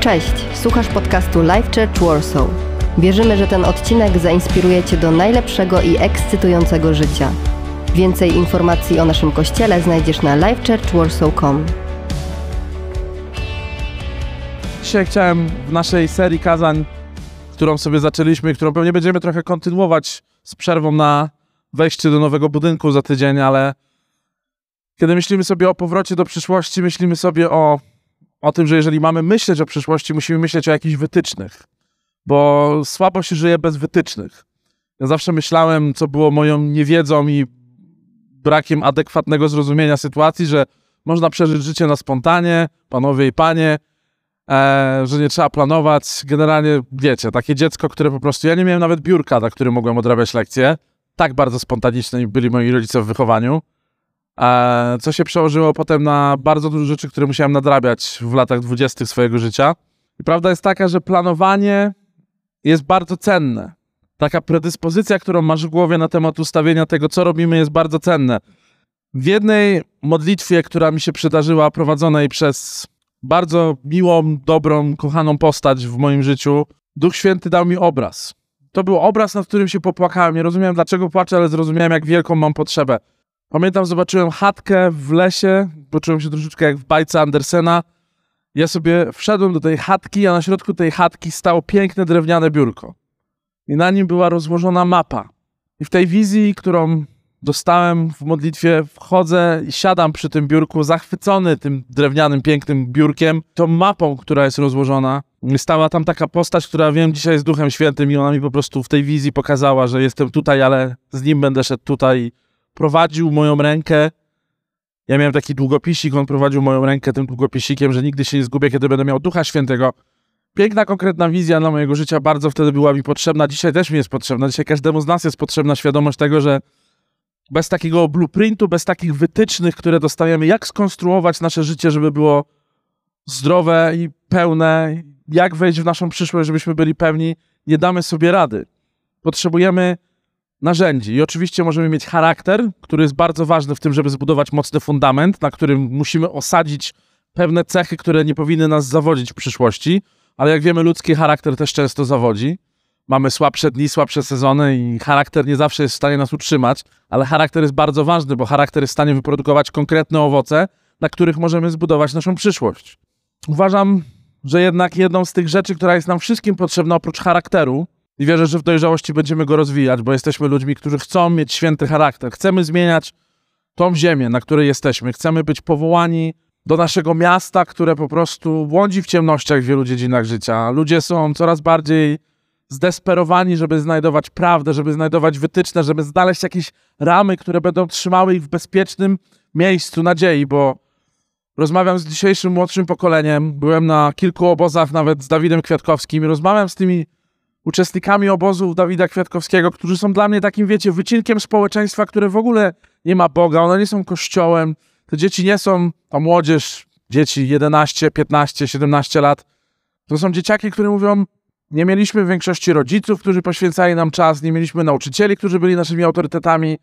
Cześć, słuchasz podcastu Life Church Warsaw. Wierzymy, że ten odcinek zainspiruje Cię do najlepszego i ekscytującego życia. Więcej informacji o naszym kościele znajdziesz na lifechurchwarsaw.com. Dzisiaj chciałem w naszej serii kazań, którą sobie zaczęliśmy, którą pewnie będziemy trochę kontynuować z przerwą na wejście do nowego budynku za tydzień, ale kiedy myślimy sobie o powrocie do przyszłości, myślimy sobie o, o tym, że jeżeli mamy myśleć o przyszłości, musimy myśleć o jakichś wytycznych, bo słabo się żyje bez wytycznych. Ja zawsze myślałem, co było moją niewiedzą i brakiem adekwatnego zrozumienia sytuacji, że można przeżyć życie na spontanie, panowie i panie, e, że nie trzeba planować. Generalnie, wiecie, takie dziecko, które po prostu... Ja nie miałem nawet biurka, na którym mogłem odrabiać lekcje. Tak bardzo spontaniczne byli moi rodzice w wychowaniu. E, co się przełożyło potem na bardzo dużo rzeczy, które musiałem nadrabiać w latach dwudziestych swojego życia. I prawda jest taka, że planowanie jest bardzo cenne. Taka predyspozycja, którą masz w głowie na temat ustawienia tego, co robimy, jest bardzo cenne. W jednej modlitwie, która mi się przydarzyła, prowadzonej przez bardzo miłą, dobrą, kochaną postać w moim życiu, Duch Święty dał mi obraz. To był obraz, nad którym się popłakałem. Nie rozumiałem, dlaczego płaczę, ale zrozumiałem, jak wielką mam potrzebę. Pamiętam, zobaczyłem chatkę w lesie, poczułem się troszeczkę jak w bajce Andersena. Ja sobie wszedłem do tej chatki, a na środku tej chatki stało piękne drewniane biurko. I na nim była rozłożona mapa. I w tej wizji, którą dostałem w modlitwie, wchodzę i siadam przy tym biurku, zachwycony tym drewnianym, pięknym biurkiem, tą mapą, która jest rozłożona. Stała tam taka postać, która wiem, dzisiaj jest Duchem Świętym i ona mi po prostu w tej wizji pokazała, że jestem tutaj, ale z nim będę szedł tutaj. Prowadził moją rękę. Ja miałem taki długopisik, on prowadził moją rękę tym długopisikiem, że nigdy się nie zgubię, kiedy będę miał Ducha Świętego. Piękna, konkretna wizja dla mojego życia, bardzo wtedy była mi potrzebna. Dzisiaj też mi jest potrzebna. Dzisiaj każdemu z nas jest potrzebna świadomość tego, że bez takiego blueprintu, bez takich wytycznych, które dostajemy, jak skonstruować nasze życie, żeby było zdrowe i pełne, jak wejść w naszą przyszłość, żebyśmy byli pewni, nie damy sobie rady. Potrzebujemy narzędzi. I oczywiście możemy mieć charakter, który jest bardzo ważny w tym, żeby zbudować mocny fundament, na którym musimy osadzić pewne cechy, które nie powinny nas zawodzić w przyszłości, ale jak wiemy, ludzki charakter też często zawodzi. Mamy słabsze dni, słabsze sezony i charakter nie zawsze jest w stanie nas utrzymać, ale charakter jest bardzo ważny, bo charakter jest w stanie wyprodukować konkretne owoce, na których możemy zbudować naszą przyszłość. Uważam, że jednak jedną z tych rzeczy, która jest nam wszystkim potrzebna oprócz charakteru, i wierzę, że w dojrzałości będziemy go rozwijać, bo jesteśmy ludźmi, którzy chcą mieć święty charakter. Chcemy zmieniać tą ziemię, na której jesteśmy. Chcemy być powołani do naszego miasta, które po prostu błądzi w ciemnościach w wielu dziedzinach życia. Ludzie są coraz bardziej zdesperowani, żeby znajdować prawdę, żeby znajdować wytyczne, żeby znaleźć jakieś ramy, które będą trzymały ich w bezpiecznym miejscu nadziei, bo rozmawiam z dzisiejszym młodszym pokoleniem, byłem na kilku obozach nawet z Dawidem Kwiatkowskim i rozmawiam z tymi uczestnikami obozów Dawida Kwiatkowskiego, którzy są dla mnie takim, wiecie, wycinkiem społeczeństwa, które w ogóle nie ma Boga, one nie są kościołem, te dzieci nie są, ta młodzież, dzieci 11, 15, 17 lat, to są dzieciaki, które mówią, nie mieliśmy większości rodziców, którzy poświęcali nam czas, nie mieliśmy nauczycieli, którzy byli naszymi autorytetami.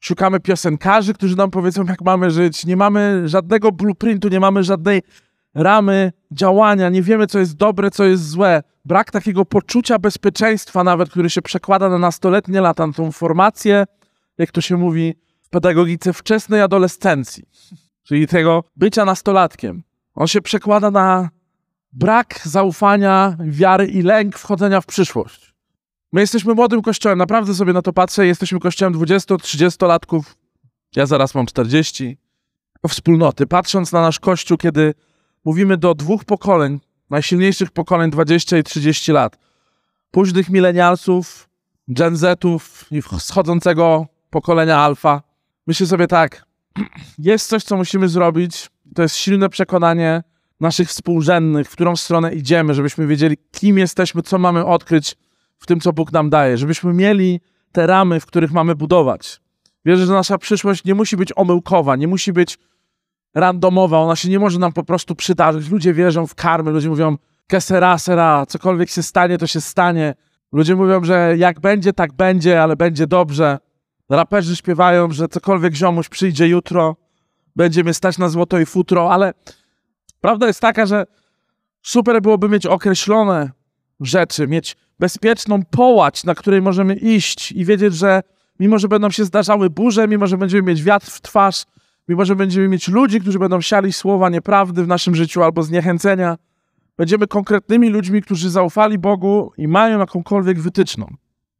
Szukamy piosenkarzy, którzy nam powiedzą, jak mamy żyć. Nie mamy żadnego blueprintu, nie mamy żadnej ramy działania, nie wiemy, co jest dobre, co jest złe. Brak takiego poczucia bezpieczeństwa, nawet, który się przekłada na nastoletnie lata, na tą formację, jak to się mówi w pedagogice wczesnej adolescencji, czyli tego bycia nastolatkiem. On się przekłada na brak zaufania, wiary i lęk wchodzenia w przyszłość. My jesteśmy młodym kościołem, naprawdę sobie na to patrzę. Jesteśmy kościołem 20-30-latków. Ja zaraz mam 40. Wspólnoty. Patrząc na nasz kościół, kiedy mówimy do dwóch pokoleń, najsilniejszych pokoleń 20 i 30 lat, późnych milenialsów, Gen Zetów i schodzącego pokolenia alfa, myślę sobie tak, jest coś, co musimy zrobić. To jest silne przekonanie, naszych współrzędnych, w którą stronę idziemy, żebyśmy wiedzieli, kim jesteśmy, co mamy odkryć w tym, co Bóg nam daje, żebyśmy mieli te ramy, w których mamy budować. Wierzę, że nasza przyszłość nie musi być omyłkowa, nie musi być randomowa, ona się nie może nam po prostu przydarzyć. Ludzie wierzą w karmy, ludzie mówią que sera, sera, cokolwiek się stanie, to się stanie. Ludzie mówią, że jak będzie, tak będzie, ale będzie dobrze. Raperzy śpiewają, że cokolwiek ziomuś przyjdzie jutro, będziemy stać na złoto i futro, ale Prawda jest taka, że Super byłoby mieć określone rzeczy, mieć bezpieczną połać, na której możemy iść i wiedzieć, że mimo, że będą się zdarzały burze, mimo, że będziemy mieć wiatr w twarz, mimo, że będziemy mieć ludzi, którzy będą siali słowa nieprawdy w naszym życiu albo zniechęcenia, będziemy konkretnymi ludźmi, którzy zaufali Bogu i mają jakąkolwiek wytyczną.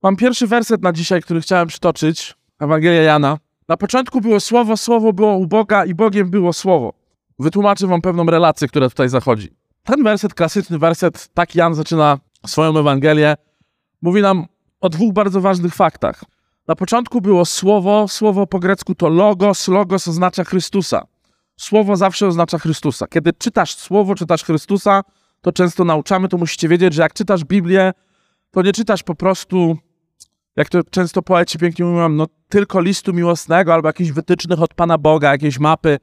Mam pierwszy werset na dzisiaj, który chciałem przytoczyć. Ewangelia Jana. Na początku było słowo, słowo było u Boga i Bogiem było słowo. Wytłumaczę wam pewną relację, która tutaj zachodzi. Ten werset, klasyczny werset, tak Jan zaczyna swoją Ewangelię, mówi nam o dwóch bardzo ważnych faktach. Na początku było słowo, słowo po grecku to logos, logos oznacza Chrystusa. Słowo zawsze oznacza Chrystusa. Kiedy czytasz słowo, czytasz Chrystusa, to często nauczamy, to musicie wiedzieć, że jak czytasz Biblię, to nie czytasz po prostu, jak to często poeci pięknie mówią, no tylko listu miłosnego albo jakichś wytycznych od Pana Boga, jakiejś mapy.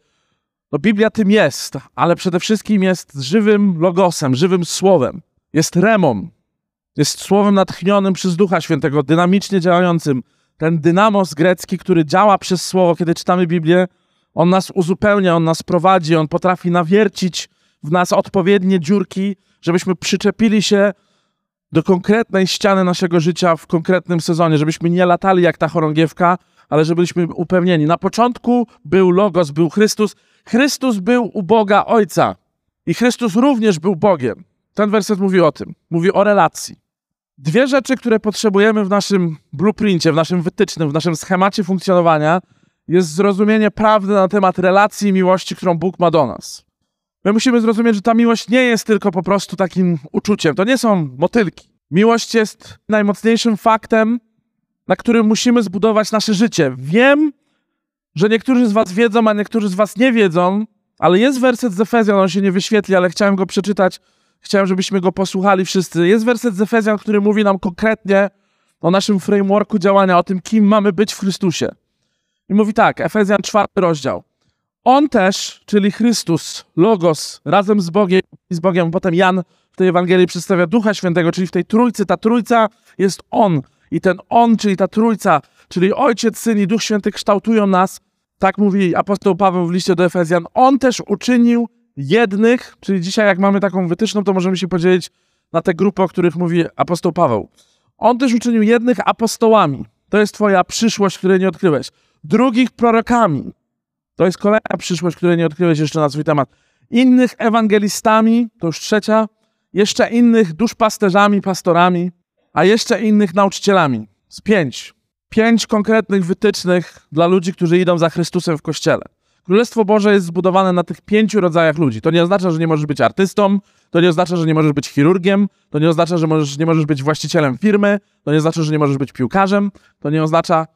No Biblia tym jest, ale przede wszystkim jest żywym logosem, żywym słowem. Jest remą, jest słowem natchnionym przez Ducha Świętego, dynamicznie działającym. Ten dynamos grecki, który działa przez słowo, kiedy czytamy Biblię, on nas uzupełnia, on nas prowadzi, on potrafi nawiercić w nas odpowiednie dziurki, żebyśmy przyczepili się do konkretnej ściany naszego życia w konkretnym sezonie, żebyśmy nie latali jak ta chorągiewka, ale żebyśmy upewnieni. Na początku był Logos, był Chrystus. Chrystus był u Boga Ojca i Chrystus również był Bogiem. Ten werset mówi o tym, mówi o relacji. Dwie rzeczy, które potrzebujemy w naszym blueprincie, w naszym wytycznym, w naszym schemacie funkcjonowania, jest zrozumienie prawdy na temat relacji i miłości, którą Bóg ma do nas. My musimy zrozumieć, że ta miłość nie jest tylko po prostu takim uczuciem. To nie są motylki. Miłość jest najmocniejszym faktem, na którym musimy zbudować nasze życie. Wiem, że niektórzy z Was wiedzą, a niektórzy z Was nie wiedzą, ale jest werset z Efezjan, on się nie wyświetli, ale chciałem go przeczytać. Chciałem, żebyśmy go posłuchali wszyscy. Jest werset z Efezjan, który mówi nam konkretnie o naszym frameworku działania, o tym, kim mamy być w Chrystusie. I mówi tak, Efezjan czwarty rozdział. On też, czyli Chrystus, Logos, razem z Bogiem i z Bogiem, potem Jan w tej Ewangelii przedstawia Ducha Świętego, czyli w tej Trójcy. Ta Trójca jest On. I ten On, czyli ta Trójca, czyli Ojciec, Syn i Duch Święty kształtują nas. Tak mówi apostoł Paweł w liście do Efezjan. On też uczynił jednych, czyli dzisiaj jak mamy taką wytyczną, to możemy się podzielić na te grupy, o których mówi apostoł Paweł. On też uczynił jednych apostołami. To jest twoja przyszłość, której nie odkryłeś. Drugich prorokami. To jest kolejna przyszłość, której nie odkryłeś jeszcze na swój temat. Innych ewangelistami, to już trzecia. Jeszcze innych duszpasterzami, pastorami, a jeszcze innych nauczycielami. Z pięć. Pięć konkretnych wytycznych dla ludzi, którzy idą za Chrystusem w Kościele. Królestwo Boże jest zbudowane na tych pięciu rodzajach ludzi. To nie oznacza, że nie możesz być artystą, to nie oznacza, że nie możesz być chirurgiem, to nie oznacza, że możesz, nie możesz być właścicielem firmy, to nie oznacza, że nie możesz być piłkarzem, to nie oznacza,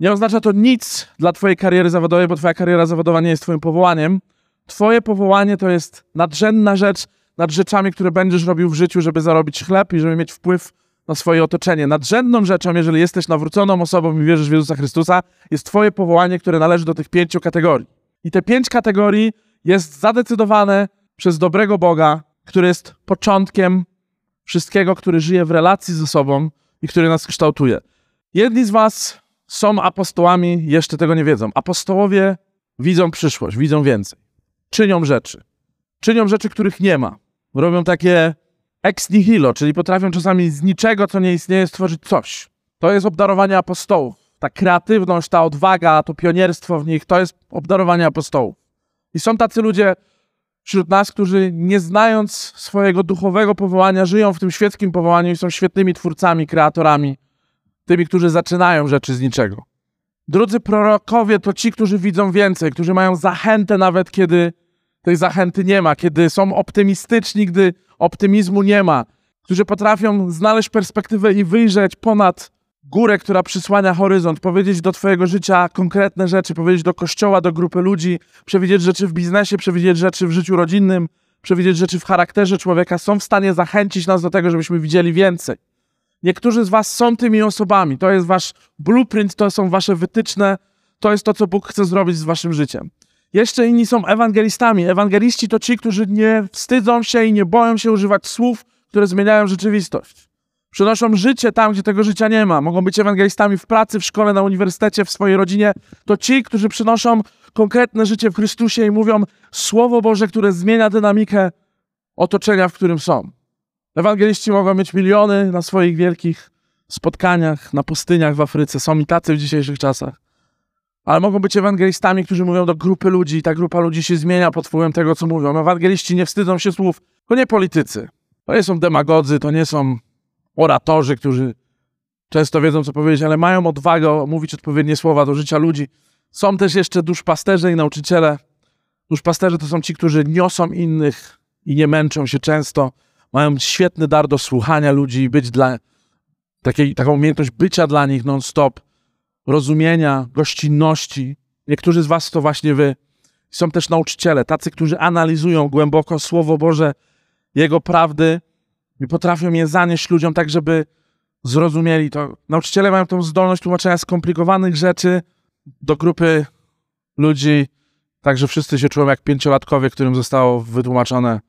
nie oznacza to nic dla twojej kariery zawodowej, bo twoja kariera zawodowa nie jest twoim powołaniem. Twoje powołanie to jest nadrzędna rzecz nad rzeczami, które będziesz robił w życiu, żeby zarobić chleb i żeby mieć wpływ na swoje otoczenie. Nadrzędną rzeczą, jeżeli jesteś nawróconą osobą i wierzysz w Jezusa Chrystusa, jest twoje powołanie, które należy do tych pięciu kategorii. I te pięć kategorii jest zadecydowane przez dobrego Boga, który jest początkiem wszystkiego, który żyje w relacji ze sobą i który nas kształtuje. Jedni z was są apostołami, jeszcze tego nie wiedzą. Apostołowie widzą przyszłość, widzą więcej. Czynią rzeczy. Czynią rzeczy, których nie ma. Robią takie ex nihilo, czyli potrafią czasami z niczego, co nie istnieje, stworzyć coś. To jest obdarowanie apostołów. Ta kreatywność, ta odwaga, to pionierstwo w nich, to jest obdarowanie apostołów. I są tacy ludzie wśród nas, którzy nie znając swojego duchowego powołania, żyją w tym świeckim powołaniu i są świetnymi twórcami, kreatorami, tymi, którzy zaczynają rzeczy z niczego. Drudzy prorokowie to ci, którzy widzą więcej, którzy mają zachętę nawet kiedy tej zachęty nie ma, kiedy są optymistyczni, gdy optymizmu nie ma, którzy potrafią znaleźć perspektywę i wyjrzeć ponad górę, która przysłania horyzont, powiedzieć do Twojego życia konkretne rzeczy, powiedzieć do kościoła, do grupy ludzi, przewidzieć rzeczy w biznesie, przewidzieć rzeczy w życiu rodzinnym, przewidzieć rzeczy w charakterze człowieka, są w stanie zachęcić nas do tego, żebyśmy widzieli więcej. Niektórzy z Was są tymi osobami. To jest Wasz blueprint, to są Wasze wytyczne, to jest to, co Bóg chce zrobić z Waszym życiem. Jeszcze inni są ewangelistami. Ewangeliści to ci, którzy nie wstydzą się i nie boją się używać słów, które zmieniają rzeczywistość. Przynoszą życie tam, gdzie tego życia nie ma. Mogą być ewangelistami w pracy, w szkole, na uniwersytecie, w swojej rodzinie. To ci, którzy przynoszą konkretne życie w Chrystusie i mówią Słowo Boże, które zmienia dynamikę otoczenia, w którym są. Ewangeliści mogą mieć miliony na swoich wielkich spotkaniach, na pustyniach w Afryce. Są i tacy w dzisiejszych czasach. Ale mogą być ewangelistami, którzy mówią do grupy ludzi i ta grupa ludzi się zmienia pod wpływem tego, co mówią. Ewangeliści nie wstydzą się słów. To nie politycy. To nie są demagodzy, to nie są oratorzy, którzy często wiedzą, co powiedzieć, ale mają odwagę mówić odpowiednie słowa do życia ludzi. Są też jeszcze duszpasterze i nauczyciele. Duszpasterze to są ci, którzy niosą innych i nie męczą się często. Mają świetny dar do słuchania ludzi i być dla takiej, taką umiejętność bycia dla nich non-stop, rozumienia, gościnności. Niektórzy z was to właśnie wy. Są też nauczyciele, tacy, którzy analizują głęboko Słowo Boże, Jego prawdy i potrafią je zanieść ludziom tak, żeby zrozumieli to. Nauczyciele mają tą zdolność tłumaczenia skomplikowanych rzeczy do grupy ludzi, tak że wszyscy się czują jak pięciolatkowie, którym zostało wytłumaczone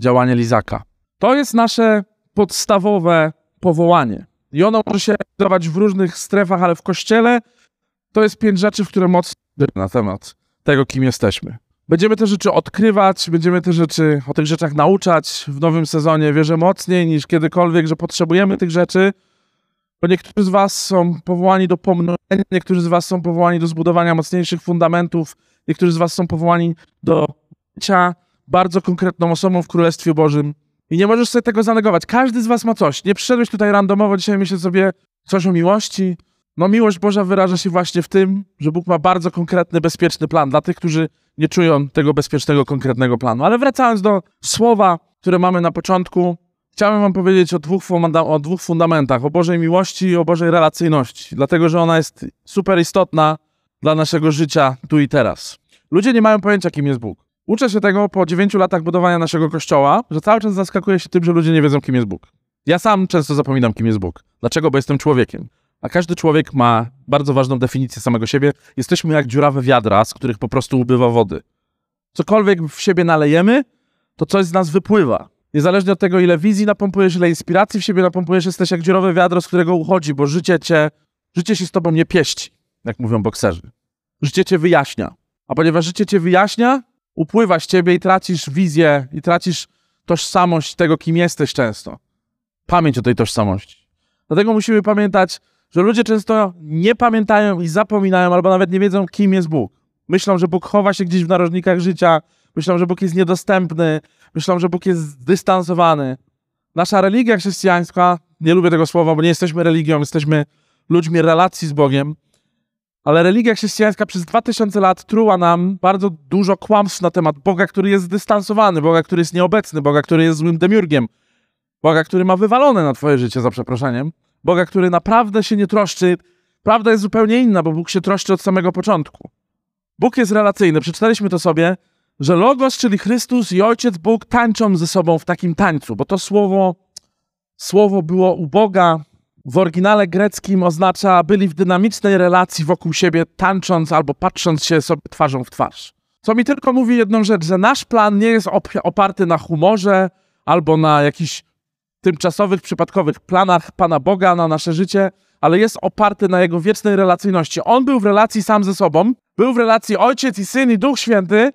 działanie Lizaka. To jest nasze podstawowe powołanie. I ono może się realizować w różnych strefach, ale w kościele to jest pięć rzeczy, w które mocno na temat tego, kim jesteśmy. Będziemy te rzeczy odkrywać, będziemy te rzeczy, o tych rzeczach nauczać w nowym sezonie. Wierzę mocniej niż kiedykolwiek, że potrzebujemy tych rzeczy, bo niektórzy z Was są powołani do pomnożenia, niektórzy z Was są powołani do zbudowania mocniejszych fundamentów, niektórzy z Was są powołani do bycia bardzo konkretną osobą w Królestwie Bożym. I nie możesz sobie tego zanegować. Każdy z Was ma coś. Nie przyszedłeś tutaj randomowo dzisiaj myśleć sobie coś o miłości. No miłość Boża wyraża się właśnie w tym, że Bóg ma bardzo konkretny, bezpieczny plan dla tych, którzy nie czują tego bezpiecznego, konkretnego planu. Ale wracając do słowa, które mamy na początku, chciałem wam powiedzieć o dwóch, o dwóch fundamentach, o Bożej miłości i o Bożej relacyjności, dlatego, że ona jest super istotna dla naszego życia tu i teraz. Ludzie nie mają pojęcia, kim jest Bóg. Uczę się tego po dziewięciu latach budowania naszego kościoła, że cały czas zaskakuje się tym, że ludzie nie wiedzą, kim jest Bóg. Ja sam często zapominam, kim jest Bóg. Dlaczego? Bo jestem człowiekiem. A każdy człowiek ma bardzo ważną definicję samego siebie. Jesteśmy jak dziurawe wiadra, z których po prostu ubywa wody. Cokolwiek w siebie nalejemy, to coś z nas wypływa. Niezależnie od tego, ile wizji napompujesz, ile inspiracji w siebie napompujesz, jesteś jak dziurowe wiadro, z którego uchodzi, bo życie cię, życie się z tobą nie pieści, jak mówią bokserzy. Życie cię wyjaśnia. A ponieważ życie cię wyjaśnia, upływa z ciebie i tracisz wizję, i tracisz tożsamość tego, kim jesteś często. Pamięć o tej tożsamości. Dlatego musimy pamiętać, że ludzie często nie pamiętają i zapominają, albo nawet nie wiedzą, kim jest Bóg. Myślą, że Bóg chowa się gdzieś w narożnikach życia, myślą, że Bóg jest niedostępny, myślą, że Bóg jest zdystansowany. Nasza religia chrześcijańska, nie lubię tego słowa, bo nie jesteśmy religią, jesteśmy ludźmi relacji z Bogiem, ale religia chrześcijańska przez 2000 lat truła nam bardzo dużo kłamstw na temat Boga, który jest zdystansowany, Boga, który jest nieobecny, Boga, który jest złym demiurgiem, Boga, który ma wywalone na twoje życie, za przeproszeniem, Boga, który naprawdę się nie troszczy. Prawda jest zupełnie inna, bo Bóg się troszczy od samego początku. Bóg jest relacyjny. Przeczytaliśmy to sobie, że Logos, czyli Chrystus i Ojciec Bóg tańczą ze sobą w takim tańcu, bo to słowo, słowo było u Boga w oryginale greckim oznacza byli w dynamicznej relacji wokół siebie, tańcząc albo patrząc się sobie twarzą w twarz. Co mi tylko mówi jedną rzecz, że nasz plan nie jest op oparty na humorze albo na jakichś tymczasowych, przypadkowych planach Pana Boga na nasze życie, ale jest oparty na Jego wiecznej relacyjności. On był w relacji sam ze sobą, był w relacji Ojciec i Syn i Duch Święty,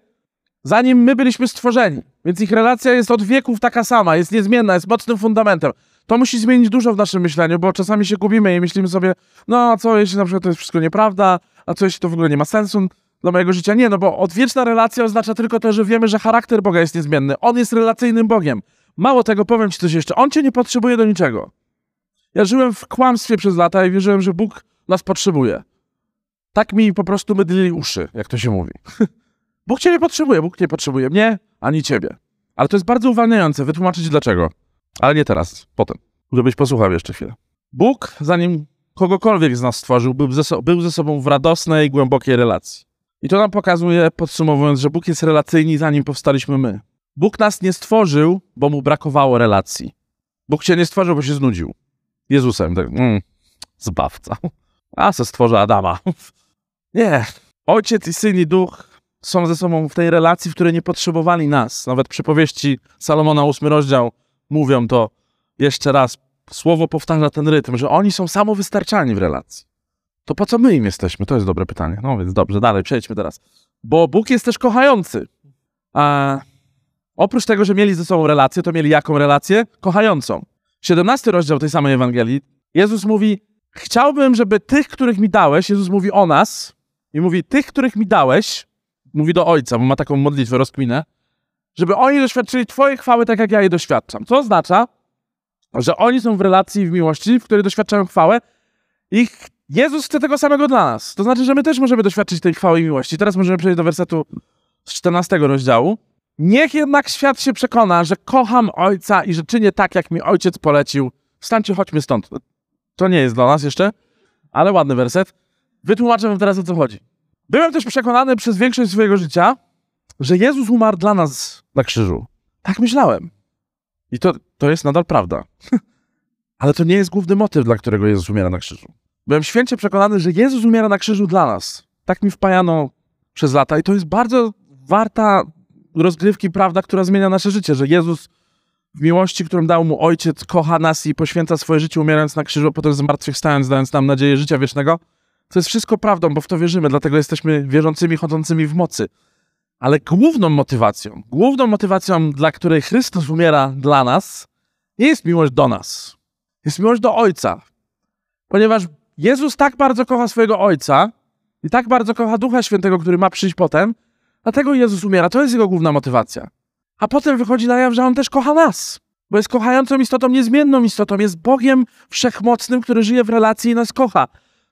zanim my byliśmy stworzeni. Więc ich relacja jest od wieków taka sama, jest niezmienna, jest mocnym fundamentem. To musi zmienić dużo w naszym myśleniu, bo czasami się gubimy i myślimy sobie, no a co jeśli na przykład to jest wszystko nieprawda, a co jeśli to w ogóle nie ma sensu dla mojego życia? Nie, no bo odwieczna relacja oznacza tylko to, że wiemy, że charakter Boga jest niezmienny. On jest relacyjnym Bogiem. Mało tego, powiem ci coś jeszcze. On cię nie potrzebuje do niczego. Ja żyłem w kłamstwie przez lata i wierzyłem, że Bóg nas potrzebuje. Tak mi po prostu mydlili uszy, jak to się mówi. Bóg cię nie potrzebuje, Bóg nie potrzebuje mnie, ani ciebie. Ale to jest bardzo uwalniające, wytłumaczyć dlaczego. Ale nie teraz, potem. Żebyś posłuchał jeszcze chwilę. Bóg, zanim kogokolwiek z nas stworzył, był ze, so był ze sobą w radosnej, głębokiej relacji. I to nam pokazuje, podsumowując, że Bóg jest relacyjny, zanim powstaliśmy my. Bóg nas nie stworzył, bo mu brakowało relacji. Bóg cię nie stworzył, bo się znudził. Jezusem, tak, mm, zbawca. A se stworzy Adama. Nie. Ojciec i syn i duch są ze sobą w tej relacji, w której nie potrzebowali nas. Nawet przypowieści Salomona, ósmy rozdział, mówią to jeszcze raz. Słowo powtarza ten rytm, że oni są samowystarczalni w relacji. To po co my im jesteśmy? To jest dobre pytanie. No więc dobrze, dalej, przejdźmy teraz. Bo Bóg jest też kochający. A Oprócz tego, że mieli ze sobą relację, to mieli jaką relację? Kochającą. 17 rozdział tej samej Ewangelii. Jezus mówi, chciałbym, żeby tych, których mi dałeś, Jezus mówi o nas i mówi, tych, których mi dałeś, mówi do Ojca, bo ma taką modlitwę, rozkminę, żeby oni doświadczyli Twojej chwały tak, jak ja jej doświadczam. Co oznacza, że oni są w relacji, w miłości, w której doświadczają chwałę i Jezus chce tego samego dla nas. To znaczy, że my też możemy doświadczyć tej chwały i miłości. Teraz możemy przejść do wersetu z 14 rozdziału. Niech jednak świat się przekona, że kocham Ojca i że czynię tak, jak mi Ojciec polecił. Wstańcie, chodźmy stąd. To nie jest dla nas jeszcze, ale ładny werset. Wytłumaczę wam teraz, o co chodzi. Byłem też przekonany przez większość swojego życia, że Jezus umarł dla nas na krzyżu. Tak myślałem. I to, to jest nadal prawda. Ale to nie jest główny motyw, dla którego Jezus umiera na krzyżu. Byłem święcie przekonany, że Jezus umiera na krzyżu dla nas. Tak mi wpajano przez lata i to jest bardzo warta rozgrywki prawda, która zmienia nasze życie, że Jezus w miłości, którą dał mu Ojciec, kocha nas i poświęca swoje życie umierając na krzyżu, a potem zmartwychwstając, dając nam nadzieję życia wiecznego. To jest wszystko prawdą, bo w to wierzymy, dlatego jesteśmy wierzącymi, chodzącymi w mocy. Ale główną motywacją, główną motywacją, dla której Chrystus umiera dla nas, nie jest miłość do nas. Jest miłość do Ojca. Ponieważ Jezus tak bardzo kocha swojego Ojca i tak bardzo kocha Ducha Świętego, który ma przyjść potem, dlatego Jezus umiera. To jest jego główna motywacja. A potem wychodzi na jaw, że On też kocha nas, bo jest kochającą istotą, niezmienną istotą, jest Bogiem wszechmocnym, który żyje w relacji i nas kocha.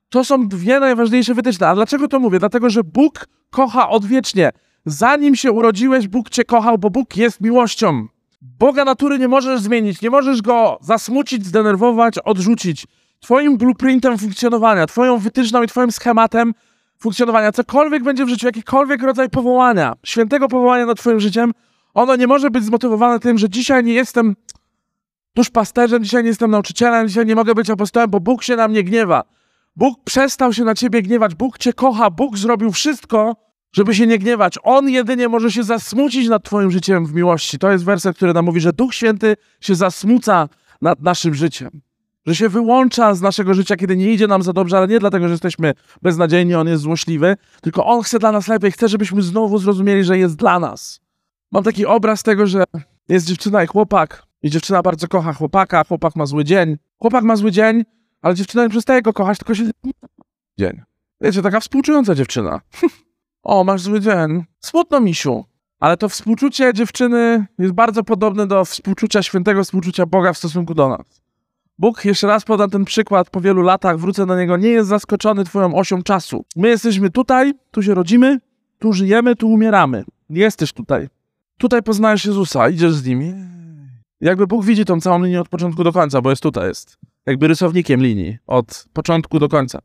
To są dwie najważniejsze wytyczne. A dlaczego to mówię? Dlatego, że Bóg kocha odwiecznie. Zanim się urodziłeś, Bóg cię kochał, bo Bóg jest miłością. Boga natury nie możesz zmienić, nie możesz go zasmucić, zdenerwować, odrzucić. Twoim blueprintem funkcjonowania, twoją wytyczną i twoim schematem funkcjonowania, cokolwiek będzie w życiu, jakikolwiek rodzaj powołania, świętego powołania nad twoim życiem, ono nie może być zmotywowane tym, że dzisiaj nie jestem duszpasterzem, dzisiaj nie jestem nauczycielem, dzisiaj nie mogę być apostołem, bo Bóg się na mnie gniewa. Bóg przestał się na ciebie gniewać, Bóg cię kocha, Bóg zrobił wszystko, żeby się nie gniewać. On jedynie może się zasmucić nad twoim życiem w miłości. To jest werset, który nam mówi, że Duch Święty się zasmuca nad naszym życiem. Że się wyłącza z naszego życia, kiedy nie idzie nam za dobrze, ale nie dlatego, że jesteśmy beznadziejni, On jest złośliwy, tylko On chce dla nas lepiej, chce, żebyśmy znowu zrozumieli, że jest dla nas. Mam taki obraz tego, że jest dziewczyna i chłopak i dziewczyna bardzo kocha chłopaka, chłopak ma zły dzień. Chłopak ma zły dzień, ale dziewczyna nie przestaje go kochać, tylko się dzień. Wiecie, taka współczująca dziewczyna. o, masz zły dzień. Smutno, misiu. Ale to współczucie dziewczyny jest bardzo podobne do współczucia świętego współczucia Boga w stosunku do nas. Bóg, jeszcze raz podam ten przykład, po wielu latach wrócę do niego, nie jest zaskoczony twoją osią czasu. My jesteśmy tutaj, tu się rodzimy, tu żyjemy, tu umieramy. Jesteś tutaj. Tutaj poznajesz Jezusa, idziesz z nim. Jakby Bóg widzi tą całą linię od początku do końca, bo jest tutaj, jest jakby rysownikiem linii, od początku do końca.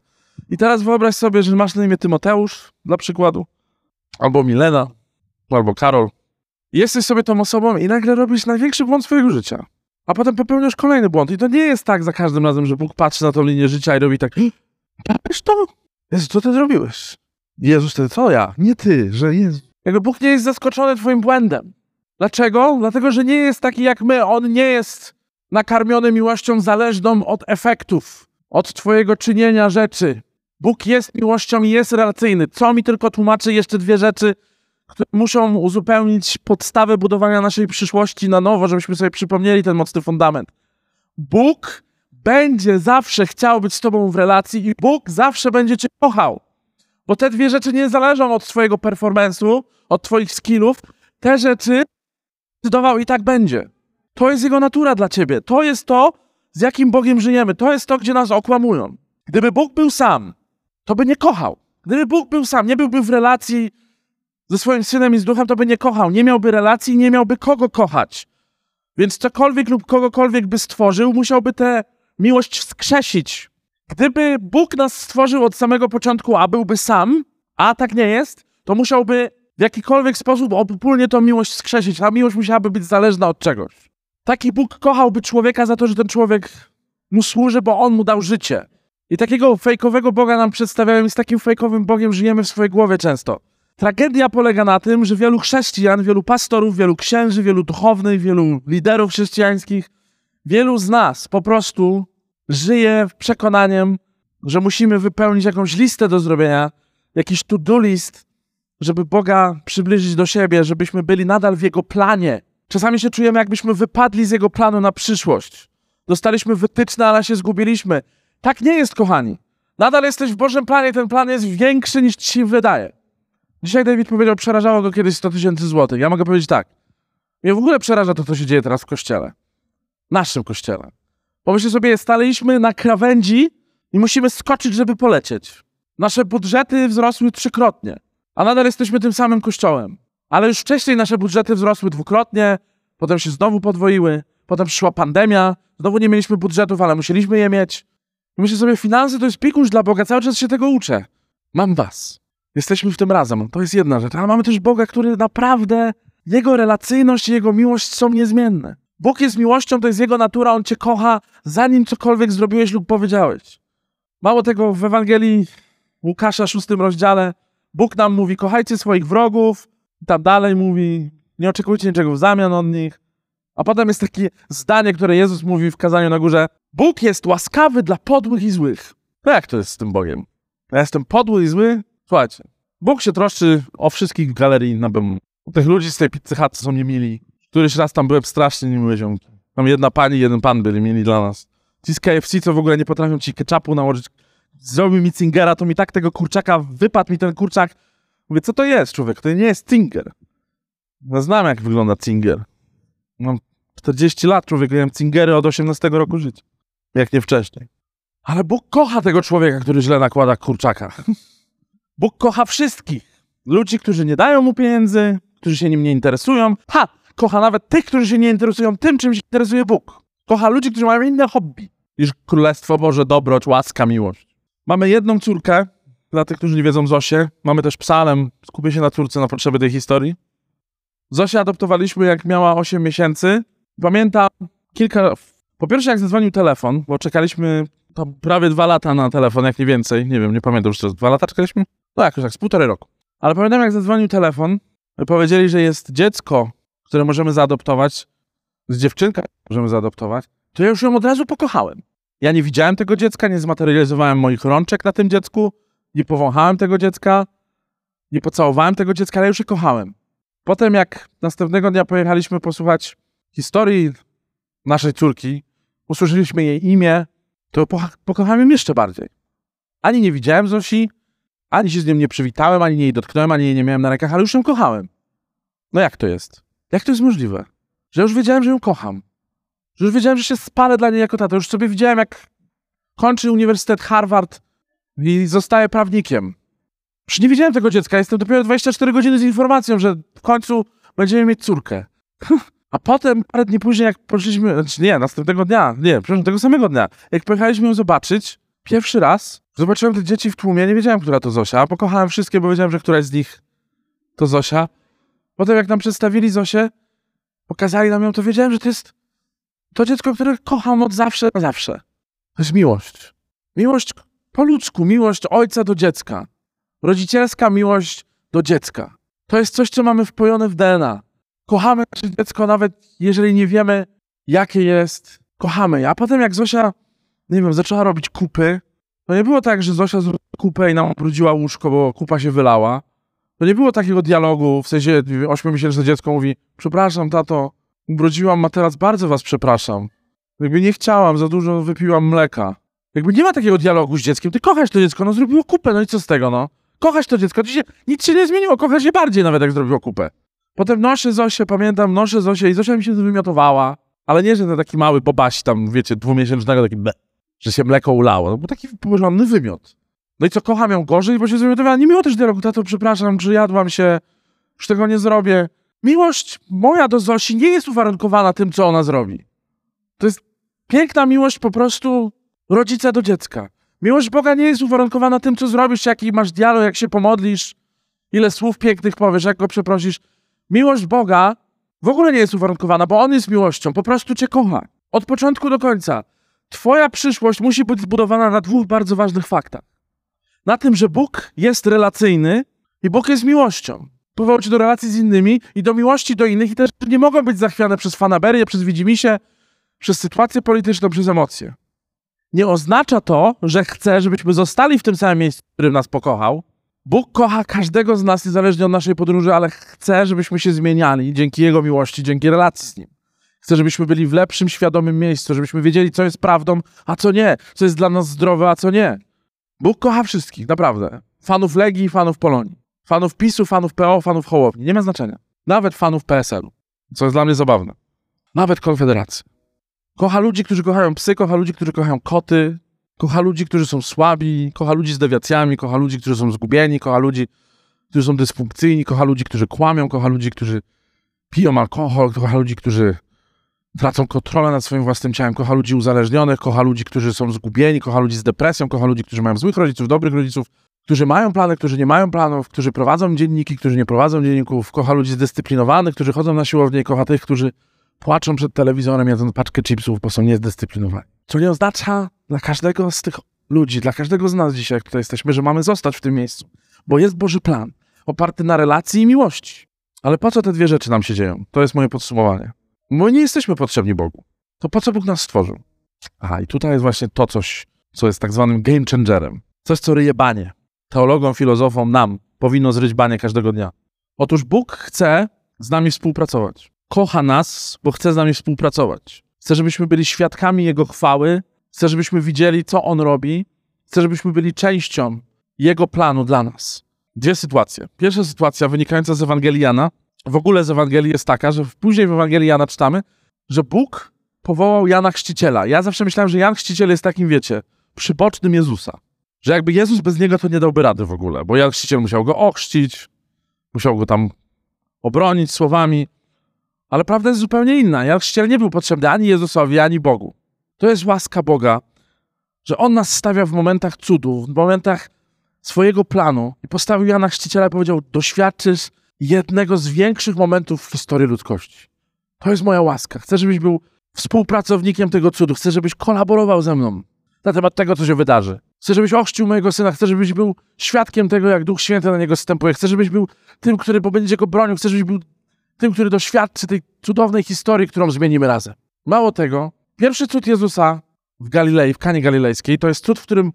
I teraz wyobraź sobie, że masz na imię Tymoteusz, dla przykładu, albo Milena, albo Karol. Jesteś sobie tą osobą i nagle robisz największy błąd swojego życia. A potem popełniasz kolejny błąd. I to nie jest tak za każdym razem, że Bóg patrzy na tą linię życia i robi tak Papisz to? Jezu, co ty zrobiłeś? Jezus, to co ja? Nie ty, że Jezu. Jakby Bóg nie jest zaskoczony twoim błędem. Dlaczego? Dlatego, że nie jest taki jak my. On nie jest nakarmiony miłością zależną od efektów, od twojego czynienia rzeczy. Bóg jest miłością i jest relacyjny. Co mi tylko tłumaczy jeszcze dwie rzeczy, muszą uzupełnić podstawę budowania naszej przyszłości na nowo, żebyśmy sobie przypomnieli ten mocny fundament. Bóg będzie zawsze chciał być z tobą w relacji i Bóg zawsze będzie cię kochał. Bo te dwie rzeczy nie zależą od twojego performance'u, od twoich skillów. Te rzeczy zdecydował i tak będzie. To jest jego natura dla ciebie. To jest to, z jakim Bogiem żyjemy. To jest to, gdzie nas okłamują. Gdyby Bóg był sam, to by nie kochał. Gdyby Bóg był sam, nie byłby w relacji ze swoim synem i z duchem, to by nie kochał. Nie miałby relacji i nie miałby kogo kochać. Więc cokolwiek lub kogokolwiek by stworzył, musiałby tę miłość wskrzesić. Gdyby Bóg nas stworzył od samego początku, a byłby sam, a tak nie jest, to musiałby w jakikolwiek sposób obopólnie tą miłość skrzesić. Ta miłość musiałaby być zależna od czegoś. Taki Bóg kochałby człowieka za to, że ten człowiek mu służy, bo on mu dał życie. I takiego fejkowego Boga nam przedstawiają i z takim fejkowym Bogiem żyjemy w swojej głowie często. Tragedia polega na tym, że wielu chrześcijan, wielu pastorów, wielu księży, wielu duchownych, wielu liderów chrześcijańskich, wielu z nas po prostu żyje przekonaniem, że musimy wypełnić jakąś listę do zrobienia, jakiś to-do list, żeby Boga przybliżyć do siebie, żebyśmy byli nadal w Jego planie. Czasami się czujemy, jakbyśmy wypadli z Jego planu na przyszłość. Dostaliśmy wytyczne, ale się zgubiliśmy. Tak nie jest, kochani. Nadal jesteś w Bożym planie, ten plan jest większy niż ci się wydaje. Dzisiaj David powiedział, przerażało go kiedyś 100 tysięcy złotych. Ja mogę powiedzieć tak. Mnie w ogóle przeraża to, co się dzieje teraz w kościele. Naszym kościele. Pomyślcie sobie, staliśmy na krawędzi i musimy skoczyć, żeby polecieć. Nasze budżety wzrosły trzykrotnie, a nadal jesteśmy tym samym kościołem. Ale już wcześniej nasze budżety wzrosły dwukrotnie, potem się znowu podwoiły, potem przyszła pandemia, znowu nie mieliśmy budżetów, ale musieliśmy je mieć. I myślę sobie, finanse to jest pikuś dla Boga, cały czas się tego uczę. Mam was. Jesteśmy w tym razem. To jest jedna rzecz, ale mamy też Boga, który naprawdę, Jego relacyjność i Jego miłość są niezmienne. Bóg jest miłością, to jest Jego natura, On cię kocha, zanim cokolwiek zrobiłeś lub powiedziałeś. Mało tego, w Ewangelii Łukasza, szóstym rozdziale, Bóg nam mówi, kochajcie swoich wrogów, i tam dalej mówi, nie oczekujcie niczego w zamian od nich. A potem jest takie zdanie, które Jezus mówi w kazaniu na górze, Bóg jest łaskawy dla podłych i złych. No jak to jest z tym Bogiem? Ja jestem podły i zły? Słuchajcie, Bóg się troszczy o wszystkich galerii na BM. Tych ludzi z tej pizzy chaty są niemili. Któryś raz tam byłem strasznie niemiły ziomki. Tam jedna pani, jeden pan byli mieli dla nas. Ci z KFC, co w ogóle nie potrafią ci ketchupu nałożyć. Zrobił mi cingera, to mi tak tego kurczaka, wypadł mi ten kurczak. Mówię, co to jest, człowiek? To nie jest cinger. Ja znam, jak wygląda cinger. Mam 40 lat, człowiek, jem cingery od 18 roku życia. Jak nie wcześniej. Ale Bóg kocha tego człowieka, który źle nakłada kurczaka. Bóg kocha wszystkich. Ludzi, którzy nie dają mu pieniędzy, którzy się nim nie interesują. Ha! Kocha nawet tych, którzy się nie interesują tym, czym się interesuje Bóg. Kocha ludzi, którzy mają inne hobby niż Królestwo Boże, dobroć, łaska, miłość. Mamy jedną córkę, dla tych, którzy nie wiedzą Zosię. Mamy też psalem, skupię się na córce na potrzeby tej historii. Zosię adoptowaliśmy, jak miała 8 miesięcy. Pamiętam kilka... Po pierwsze, jak zadzwonił telefon, bo czekaliśmy tam prawie dwa lata na telefon, jak nie więcej. Nie wiem, nie pamiętam już, dwa lata czekaliśmy? No jakoś tak, z półtorej roku. Ale pamiętam, jak zadzwonił telefon, powiedzieli, że jest dziecko, które możemy zaadoptować, z dziewczynka możemy zaadoptować, to ja już ją od razu pokochałem. Ja nie widziałem tego dziecka, nie zmaterializowałem moich rączek na tym dziecku, nie powąchałem tego dziecka, nie pocałowałem tego dziecka, ale już je kochałem. Potem, jak następnego dnia pojechaliśmy posłuchać historii naszej córki, usłyszeliśmy jej imię, to pokochałem ją jeszcze bardziej. Ani nie widziałem Zosi, ani się z nią nie przywitałem, ani jej dotknąłem, ani jej nie miałem na rękach, ale już ją kochałem. No jak to jest? Jak to jest możliwe? Że już wiedziałem, że ją kocham. Że już wiedziałem, że się spalę dla niej jako tato. Już sobie widziałem, jak kończy Uniwersytet Harvard i zostaje prawnikiem. Już nie widziałem tego dziecka. Jestem dopiero 24 godziny z informacją, że w końcu będziemy mieć córkę. A potem, parę dni później, jak poszliśmy, znaczy nie, następnego dnia, nie, przepraszam, tego samego dnia, jak pojechaliśmy ją zobaczyć, pierwszy raz zobaczyłem te dzieci w tłumie, nie wiedziałem, która to Zosia, a pokochałem wszystkie, bo wiedziałem, że któraś z nich to Zosia. Potem jak nam przedstawili Zosię, pokazali nam ją, to wiedziałem, że to jest to dziecko, które kocham od zawsze, na zawsze. To jest miłość. Miłość po ludzku, miłość ojca do dziecka. Rodzicielska miłość do dziecka. To jest coś, co mamy wpojone w DNA. Kochamy nasze dziecko, nawet jeżeli nie wiemy, jakie jest. Kochamy je. A potem jak Zosia, nie wiem, zaczęła robić kupy, to nie było tak, że Zosia zrobiła kupę i nam obrudziła łóżko, bo kupa się wylała. To nie było takiego dialogu, w sensie ośmiomiesięczne dziecko mówi, przepraszam, tato, ubrudziłam materac, bardzo was przepraszam. Jakby nie chciałam, za dużo wypiłam mleka. Jakby nie ma takiego dialogu z dzieckiem, ty kochasz to dziecko, no zrobiło kupę, no i co z tego, no? Kochasz to dziecko, się, nic się nie zmieniło, kochasz je bardziej nawet, jak zrobiło kupę. Potem noszę Zosię, pamiętam, noszę Zosię i Zosia mi się wymiotowała, ale nie, że to taki mały bobaś tam, wiecie, dwumiesięcznego, taki be, że się mleko ulało, no bo taki porządny wymiot. No i co, kocham ją gorzej, bo się wymiotowała. Nie miło też dialogu, tato, przepraszam, czy jadłam się, już tego nie zrobię. Miłość moja do Zosi nie jest uwarunkowana tym, co ona zrobi. To jest piękna miłość po prostu rodzica do dziecka. Miłość Boga nie jest uwarunkowana tym, co zrobisz, jaki masz dialog, jak się pomodlisz, ile słów pięknych powiesz, jak go przeprosisz. Miłość Boga w ogóle nie jest uwarunkowana, bo On jest miłością, po prostu cię kocha. Od początku do końca. Twoja przyszłość musi być zbudowana na dwóch bardzo ważnych faktach. Na tym, że Bóg jest relacyjny i Bóg jest miłością. Powołał cię do relacji z innymi i do miłości do innych i też nie mogą być zachwiane przez fanaberię, przez widzimisię, przez sytuację polityczną, przez emocje. Nie oznacza to, że chce, żebyśmy zostali w tym samym miejscu, w którym nas pokochał, Bóg kocha każdego z nas niezależnie od naszej podróży, ale chce, żebyśmy się zmieniali dzięki Jego miłości, dzięki relacji z Nim. Chce, żebyśmy byli w lepszym, świadomym miejscu, żebyśmy wiedzieli, co jest prawdą, a co nie, co jest dla nas zdrowe, a co nie. Bóg kocha wszystkich, naprawdę. Fanów Legii fanów Polonii. Fanów PiSu, fanów PO, fanów Hołowni. Nie ma znaczenia. Nawet fanów PSL-u, co jest dla mnie zabawne. Nawet Konfederacji. Kocha ludzi, którzy kochają psy, kocha ludzi, którzy kochają koty, kocha ludzi, którzy są słabi, kocha ludzi z dewiacjami, kocha ludzi, którzy są zgubieni, kocha ludzi, którzy są dysfunkcyjni, kocha ludzi, którzy kłamią, kocha ludzi, którzy piją alkohol, kocha ludzi, którzy tracą kontrolę nad swoim własnym ciałem, kocha ludzi uzależnionych, kocha ludzi, którzy są zgubieni, kocha ludzi z depresją, kocha ludzi, którzy mają złych rodziców, dobrych rodziców, którzy mają plany, którzy nie mają planów, którzy prowadzą dzienniki, którzy nie prowadzą dzienników, kocha ludzi zdyscyplinowanych, którzy chodzą na siłownię, kocha tych, którzy płaczą przed telewizorem, jadąc paczkę chipsów, bo są niezdyscyplinowani. Co nie oznacza dla każdego z tych ludzi, dla każdego z nas dzisiaj, jak tutaj jesteśmy, że mamy zostać w tym miejscu, bo jest Boży plan, oparty na relacji i miłości. Ale po co te dwie rzeczy nam się dzieją? To jest moje podsumowanie. Bo nie jesteśmy potrzebni Bogu. To po co Bóg nas stworzył? Aha, i tutaj jest właśnie to coś, co jest tak zwanym game changerem. Coś, co ryje banie. Teologom, filozofom, nam powinno zryć banie każdego dnia. Otóż Bóg chce z nami współpracować. Kocha nas, bo chce z nami współpracować. Chce, żebyśmy byli świadkami Jego chwały. Chce, żebyśmy widzieli, co On robi. Chce, żebyśmy byli częścią Jego planu dla nas. Dwie sytuacje. Pierwsza sytuacja wynikająca z Ewangelii Jana, w ogóle z Ewangelii jest taka, że później w Ewangelii Jana czytamy, że Bóg powołał Jana Chrzciciela. Ja zawsze myślałem, że Jan Chrzciciel jest takim, wiecie, przybocznym Jezusa. Że jakby Jezus bez niego to nie dałby rady w ogóle, bo Jan Chrzciciel musiał go ochrzcić, musiał go tam obronić słowami. Ale prawda jest zupełnie inna. Jan Chrzciciel nie był potrzebny ani Jezusowi, ani Bogu. To jest łaska Boga, że On nas stawia w momentach cudów, w momentach swojego planu i postawił Jana Chrzciciela i powiedział, doświadczysz jednego z większych momentów w historii ludzkości. To jest moja łaska. Chcę, żebyś był współpracownikiem tego cudu. Chcę, żebyś kolaborował ze mną na temat tego, co się wydarzy. Chcę, żebyś ochrzcił mojego syna. Chcę, żebyś był świadkiem tego, jak Duch Święty na niego zstępuje. Chcę, żebyś był tym, który będzie go bronił. Chcę, żebyś był tym, który doświadczy tej cudownej historii, którą zmienimy razem. Mało tego, pierwszy cud Jezusa w Galilei, w Kanie Galilejskiej, to jest cud, w którym,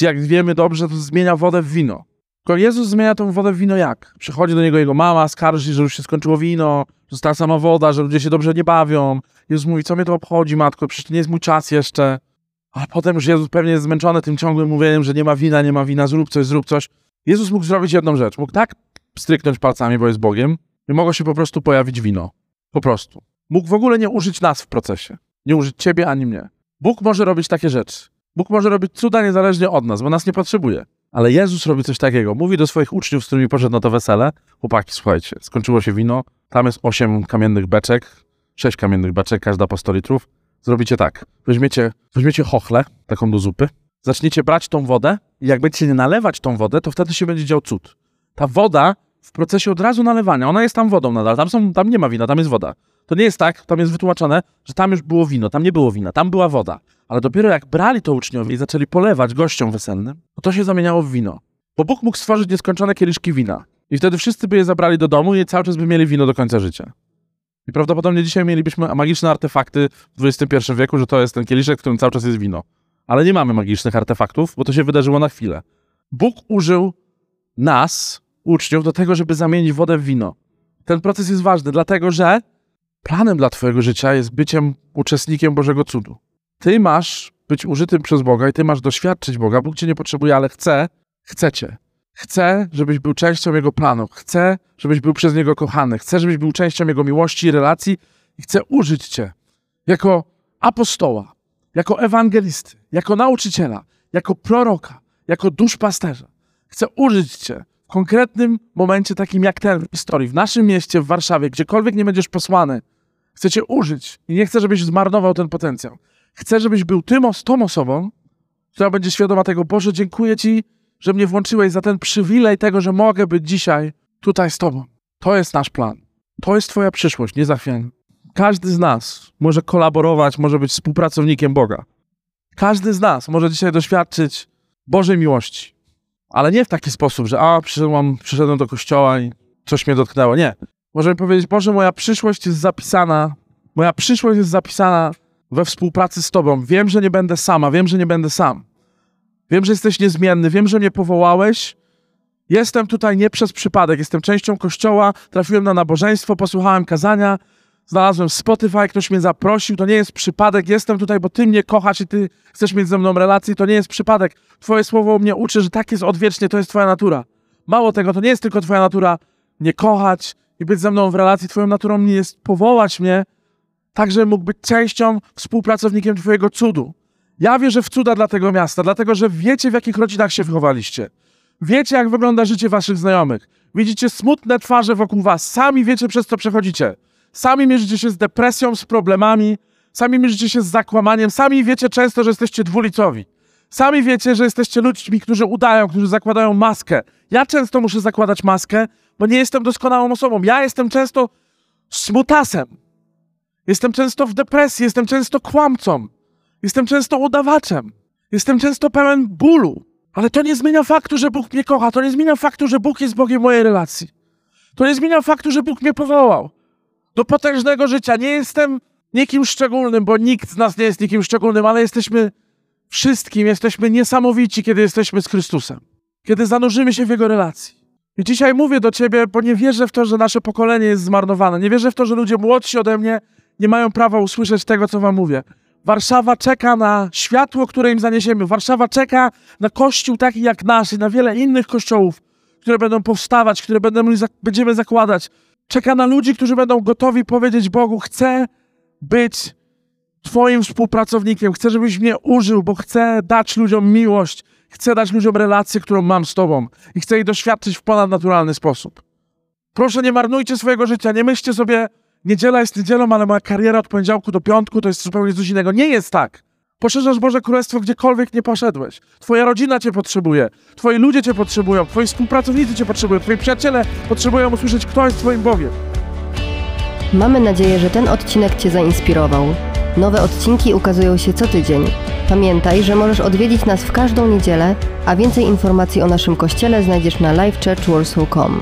jak wiemy dobrze, to zmienia wodę w wino. Jezus zmienia tą wodę w wino jak? Przychodzi do niego jego mama, skarży, że już się skończyło wino, że została sama woda, że ludzie się dobrze nie bawią. Jezus mówi, co mnie to obchodzi, matko, przecież to nie jest mój czas jeszcze. A potem już Jezus pewnie jest zmęczony tym ciągłym mówieniem, że nie ma wina, nie ma wina, zrób coś, zrób coś. Jezus mógł zrobić jedną rzecz. Mógł tak stryknąć palcami, bo jest Bogiem, i mogło się po prostu pojawić wino. Po prostu. Mógł w ogóle nie użyć nas w procesie. Nie użyć ciebie ani mnie. Bóg może robić takie rzeczy. Bóg może robić cuda niezależnie od nas, bo nas nie potrzebuje. Ale Jezus robi coś takiego. Mówi do swoich uczniów, z którymi poszedł na to wesele: Chłopaki, słuchajcie, skończyło się wino, tam jest osiem kamiennych beczek, sześć kamiennych beczek, każda po 100 litrów. Zrobicie tak. Weźmiecie, weźmiecie chochlę, taką do zupy, zaczniecie brać tą wodę i jak będziecie nalewać tą wodę, to wtedy się będzie dział cud. Ta woda w procesie od razu nalewania, ona jest tam wodą nadal, tam, są, tam nie ma wina, tam jest woda. To nie jest tak, tam jest wytłumaczone, że tam już było wino, tam nie było wina, tam była woda. Ale dopiero jak brali to uczniowie i zaczęli polewać gościom weselnym, to się zamieniało w wino. Bo Bóg mógł stworzyć nieskończone kieliszki wina. I wtedy wszyscy by je zabrali do domu i cały czas by mieli wino do końca życia. I prawdopodobnie dzisiaj mielibyśmy magiczne artefakty w XXI wieku, że to jest ten kieliszek, w którym cały czas jest wino. Ale nie mamy magicznych artefaktów, bo to się wydarzyło na chwilę. Bóg użył nas, uczniów, do tego, żeby zamienić wodę w wino. Ten proces jest ważny, dlatego że planem dla Twojego życia jest byciem uczestnikiem Bożego cudu. Ty masz być użytym przez Boga i ty masz doświadczyć Boga. Bóg cię nie potrzebuje, ale chce, chcecie. Chce, żebyś był częścią Jego planu. Chce, żebyś był przez Niego kochany. Chce, żebyś był częścią Jego miłości i relacji i chce użyć cię jako apostoła, jako ewangelisty, jako nauczyciela, jako proroka, jako duszpasterza. Chce użyć cię w konkretnym momencie takim jak ten w historii, w naszym mieście, w Warszawie, gdziekolwiek nie będziesz posłany. Chce cię użyć i nie chcę, żebyś zmarnował ten potencjał. Chcę, żebyś był tym, tą osobą, która będzie świadoma tego, Boże, dziękuję Ci, że mnie włączyłeś za ten przywilej tego, że mogę być dzisiaj tutaj z Tobą. To jest nasz plan. To jest Twoja przyszłość, nie zachwianie. Każdy z nas może kolaborować, może być współpracownikiem Boga. Każdy z nas może dzisiaj doświadczyć Bożej miłości. Ale nie w taki sposób, że a, przyszedłem, przyszedłem do kościoła i coś mnie dotknęło. Nie. Możemy powiedzieć, Boże, moja przyszłość jest zapisana, moja przyszłość jest zapisana we współpracy z Tobą. Wiem, że nie będę sama, wiem, że nie będę sam. Wiem, że jesteś niezmienny, wiem, że mnie powołałeś Jestem tutaj nie przez przypadek, jestem częścią kościoła, trafiłem na nabożeństwo, posłuchałem kazania, znalazłem Spotify, ktoś mnie zaprosił, to nie jest przypadek, jestem tutaj, bo ty mnie kochasz i ty chcesz mieć ze mną relację, to nie jest przypadek. Twoje słowo mnie uczy, że tak jest odwiecznie, to jest twoja natura. Mało tego, to nie jest tylko twoja natura mnie kochać i być ze mną w relacji, twoją naturą nie jest powołać mnie, tak żebym mógł być częścią, współpracownikiem twojego cudu. Ja wierzę w cuda dla tego miasta, dlatego że wiecie, w jakich rodzinach się wychowaliście. Wiecie, jak wygląda życie waszych znajomych. Widzicie smutne twarze wokół was. Sami wiecie, przez co przechodzicie. Sami mierzycie się z depresją, z problemami. Sami mierzycie się z zakłamaniem. Sami wiecie często, że jesteście dwulicowi. Sami wiecie, że jesteście ludźmi, którzy udają, którzy zakładają maskę. Ja często muszę zakładać maskę, bo nie jestem doskonałą osobą. Ja jestem często smutasem. Jestem często w depresji, jestem często kłamcą. Jestem często udawaczem. Jestem często pełen bólu. Ale to nie zmienia faktu, że Bóg mnie kocha. To nie zmienia faktu, że Bóg jest Bogiem mojej relacji. To nie zmienia faktu, że Bóg mnie powołał do potężnego życia. Nie jestem nikim szczególnym, bo nikt z nas nie jest nikim szczególnym, ale jesteśmy wszystkim, jesteśmy niesamowici, kiedy jesteśmy z Chrystusem. Kiedy zanurzymy się w Jego relacji. I dzisiaj mówię do Ciebie, bo nie wierzę w to, że nasze pokolenie jest zmarnowane. Nie wierzę w to, że ludzie młodsi ode mnie nie mają prawa usłyszeć tego, co Wam mówię. Warszawa czeka na światło, które im zaniesiemy. Warszawa czeka na kościół taki jak nasz i na wiele innych kościołów, które będą powstawać, które będziemy zakładać. Czeka na ludzi, którzy będą gotowi powiedzieć Bogu: Chcę być Twoim współpracownikiem, chcę, żebyś mnie użył, bo chcę dać ludziom miłość, chcę dać ludziom relację, którą mam z Tobą i chcę jej doświadczyć w ponadnaturalny sposób. Proszę, nie marnujcie swojego życia, nie myślcie sobie, niedziela jest niedzielą, ale moja kariera od poniedziałku do piątku to jest zupełnie coś innego. Nie jest tak. Poszerzasz Boże Królestwo gdziekolwiek nie poszedłeś. Twoja rodzina Cię potrzebuje, Twoi ludzie Cię potrzebują, Twoi współpracownicy Cię potrzebują, Twoi przyjaciele potrzebują usłyszeć, kto jest Twoim Bogiem. Mamy nadzieję, że ten odcinek Cię zainspirował. Nowe odcinki ukazują się co tydzień. Pamiętaj, że możesz odwiedzić nas w każdą niedzielę, a więcej informacji o naszym kościele znajdziesz na livechurchwarsaw.com.